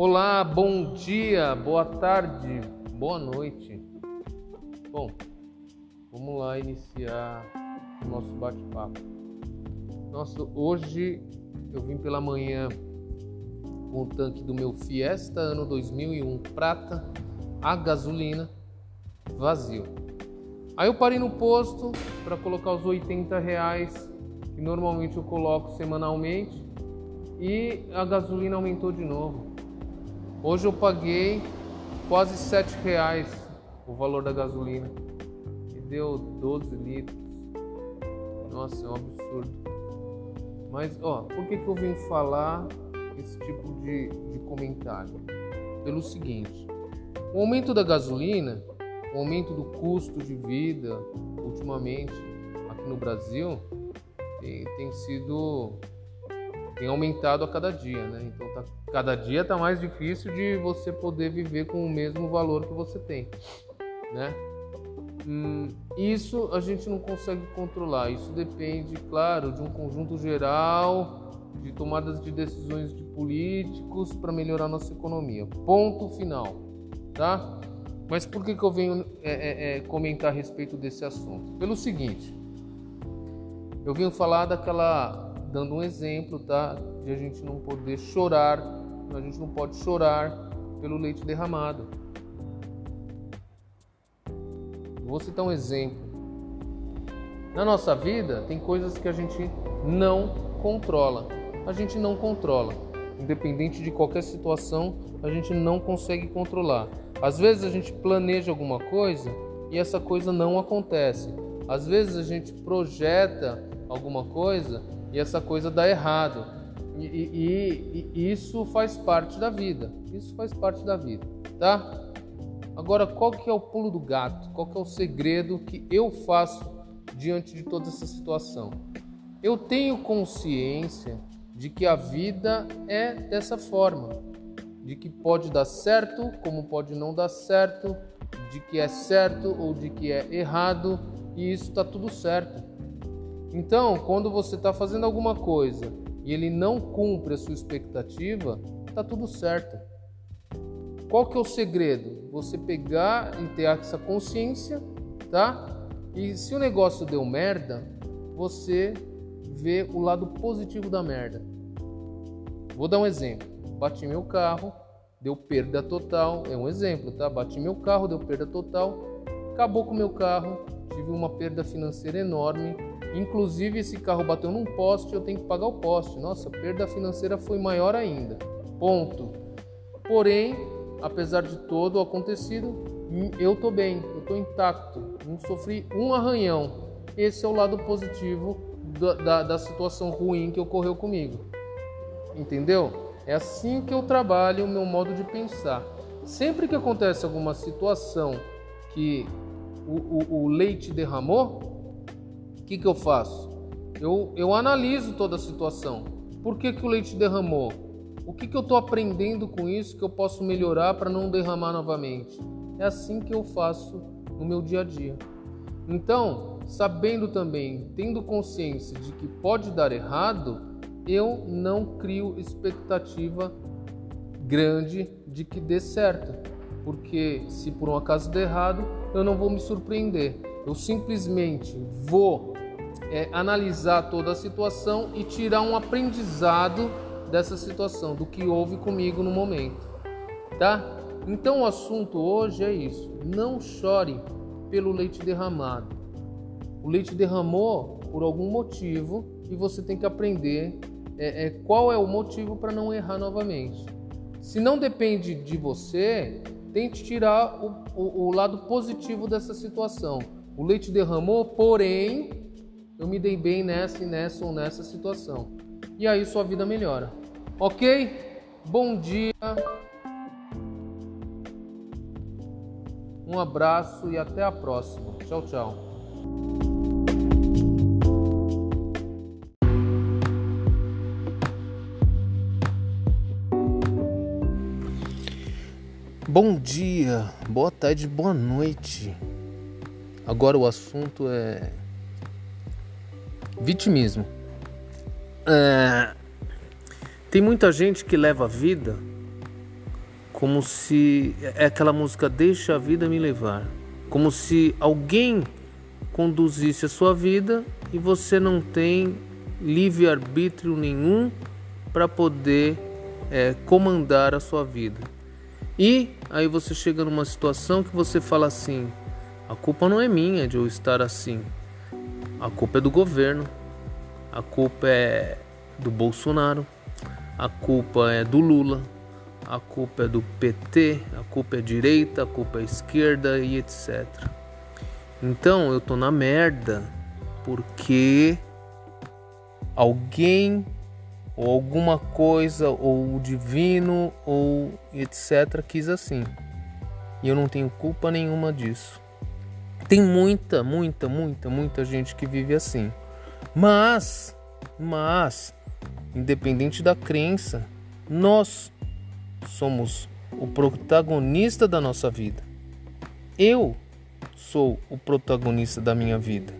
Olá, bom dia, boa tarde, boa noite. Bom, vamos lá iniciar o nosso bate-papo. Nossa, hoje eu vim pela manhã com o tanque do meu Fiesta ano 2001 prata a gasolina vazio. Aí eu parei no posto para colocar os 80 reais que normalmente eu coloco semanalmente e a gasolina aumentou de novo. Hoje eu paguei quase 7 reais o valor da gasolina e deu 12 litros. Nossa, é um absurdo. Mas, ó, por que, que eu vim falar esse tipo de, de comentário? Pelo seguinte: o aumento da gasolina, o aumento do custo de vida, ultimamente, aqui no Brasil, tem, tem sido tem aumentado a cada dia, né? Então tá, cada dia está mais difícil de você poder viver com o mesmo valor que você tem, né? Hum, isso a gente não consegue controlar. Isso depende, claro, de um conjunto geral de tomadas de decisões de políticos para melhorar nossa economia. Ponto final, tá? Mas por que, que eu venho é, é, é, comentar a respeito desse assunto? Pelo seguinte, eu venho falar daquela, dando um exemplo, tá? De a gente não poder chorar, a gente não pode chorar pelo leite derramado. Vou citar um exemplo. Na nossa vida, tem coisas que a gente não controla. A gente não controla. Independente de qualquer situação, a gente não consegue controlar. Às vezes a gente planeja alguma coisa e essa coisa não acontece. Às vezes a gente projeta alguma coisa e essa coisa dá errado. E, e, e, isso faz parte da vida. Isso faz parte da vida, tá? Agora, qual que é o pulo do gato? Qual que é o segredo que eu faço diante de toda essa situação? Eu tenho consciência de que a vida é dessa forma, de que pode dar certo, como pode não dar certo, de que é certo ou de que é errado, e isso está tudo certo. Então, quando você está fazendo alguma coisa e ele não cumpre a sua expectativa, está tudo certo. Qual que é o segredo? Você pegar e ter essa consciência, tá? E se o negócio deu merda, você vê o lado positivo da merda. Vou dar um exemplo. Bati meu carro, deu perda total. É um exemplo, tá? Bati meu carro, deu perda total. Acabou com meu carro, tive uma perda financeira enorme Inclusive, esse carro bateu num poste, eu tenho que pagar o poste. Nossa, a perda financeira foi maior ainda. Ponto. Porém, apesar de todo o acontecido, eu tô bem, eu tô intacto, não sofri um arranhão. Esse é o lado positivo da, da, da situação ruim que ocorreu comigo. Entendeu? É assim que eu trabalho o meu modo de pensar. Sempre que acontece alguma situação que o, o, o leite derramou, que, que eu faço? Eu, eu analiso toda a situação. Por que, que o leite derramou? O que, que eu estou aprendendo com isso que eu posso melhorar para não derramar novamente? É assim que eu faço no meu dia a dia. Então, sabendo também, tendo consciência de que pode dar errado, eu não crio expectativa grande de que dê certo, porque se por um acaso der errado, eu não vou me surpreender. Eu simplesmente vou é, analisar toda a situação e tirar um aprendizado dessa situação, do que houve comigo no momento, tá? Então o assunto hoje é isso: não chore pelo leite derramado. O leite derramou por algum motivo e você tem que aprender é, é, qual é o motivo para não errar novamente. Se não depende de você, tente tirar o, o, o lado positivo dessa situação. O leite derramou, porém eu me dei bem nessa e nessa ou nessa situação. E aí sua vida melhora. Ok? Bom dia. Um abraço e até a próxima. Tchau, tchau. Bom dia, boa tarde, boa noite. Agora o assunto é Vitimismo. É... Tem muita gente que leva a vida como se é aquela música Deixa a vida me levar, como se alguém conduzisse a sua vida e você não tem livre arbítrio nenhum para poder é, comandar a sua vida. E aí você chega numa situação que você fala assim: a culpa não é minha de eu estar assim, a culpa é do governo, a culpa é do Bolsonaro, a culpa é do Lula, a culpa é do PT, a culpa é direita, a culpa é esquerda e etc. Então eu tô na merda porque alguém ou alguma coisa ou o divino ou etc quis assim. E eu não tenho culpa nenhuma disso. Tem muita, muita, muita, muita gente que vive assim. Mas, mas, independente da crença, nós somos o protagonista da nossa vida. Eu sou o protagonista da minha vida.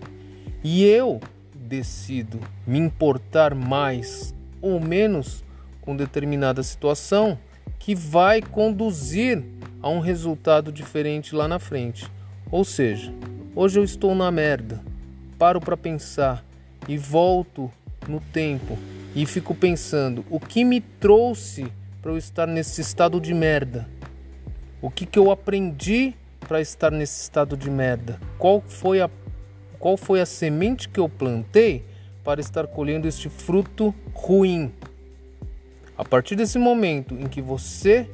E eu decido me importar mais ou menos com determinada situação que vai conduzir a um resultado diferente lá na frente. Ou seja, hoje eu estou na merda, paro para pensar e volto no tempo e fico pensando o que me trouxe para eu estar nesse estado de merda? O que, que eu aprendi para estar nesse estado de merda? Qual foi a qual foi a semente que eu plantei para estar colhendo este fruto ruim? A partir desse momento em que você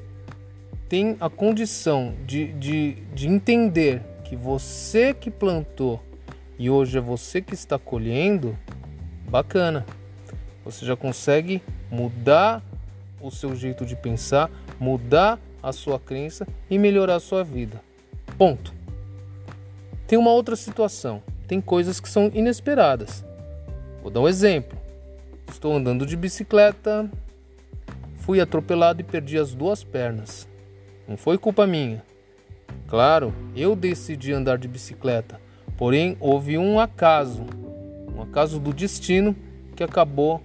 tem a condição de, de, de entender que você que plantou e hoje é você que está colhendo, bacana. Você já consegue mudar o seu jeito de pensar, mudar a sua crença e melhorar a sua vida. Ponto. Tem uma outra situação. Tem coisas que são inesperadas. Vou dar um exemplo. Estou andando de bicicleta, fui atropelado e perdi as duas pernas. Não foi culpa minha. Claro, eu decidi andar de bicicleta, porém houve um acaso, um acaso do destino que acabou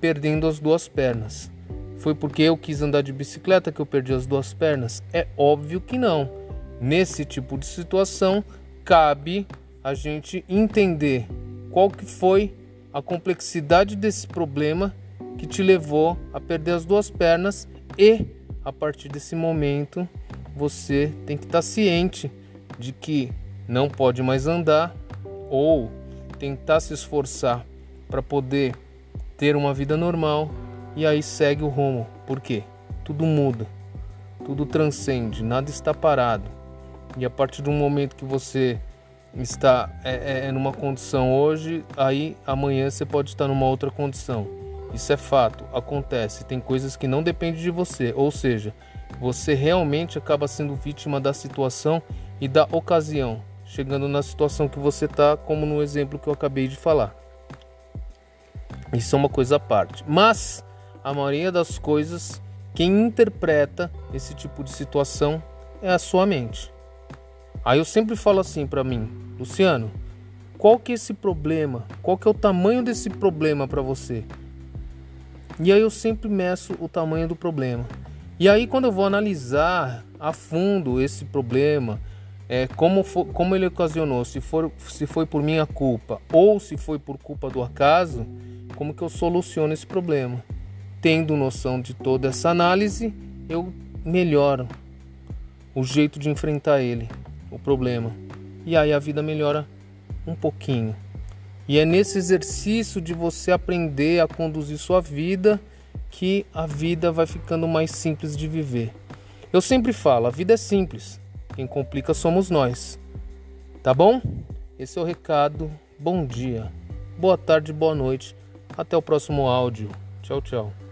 perdendo as duas pernas. Foi porque eu quis andar de bicicleta que eu perdi as duas pernas? É óbvio que não. Nesse tipo de situação, cabe a gente entender qual que foi a complexidade desse problema que te levou a perder as duas pernas e a partir desse momento você tem que estar ciente de que não pode mais andar ou tentar se esforçar para poder ter uma vida normal e aí segue o rumo. Por quê? Tudo muda, tudo transcende, nada está parado. E a partir do momento que você está é, é, é, numa condição hoje, aí amanhã você pode estar numa outra condição. Isso é fato, acontece. Tem coisas que não dependem de você, ou seja, você realmente acaba sendo vítima da situação e da ocasião, chegando na situação que você está, como no exemplo que eu acabei de falar. Isso é uma coisa à parte. Mas a maioria das coisas, quem interpreta esse tipo de situação é a sua mente. Aí eu sempre falo assim para mim, Luciano, qual que é esse problema? Qual que é o tamanho desse problema para você? E aí eu sempre meço o tamanho do problema. E aí quando eu vou analisar a fundo esse problema, é, como, for, como ele ocasionou, se, for, se foi por minha culpa ou se foi por culpa do acaso, como que eu soluciono esse problema? Tendo noção de toda essa análise, eu melhoro o jeito de enfrentar ele o problema. E aí a vida melhora um pouquinho. E é nesse exercício de você aprender a conduzir sua vida que a vida vai ficando mais simples de viver. Eu sempre falo, a vida é simples. Quem complica somos nós. Tá bom? Esse é o recado. Bom dia. Boa tarde, boa noite. Até o próximo áudio. Tchau, tchau.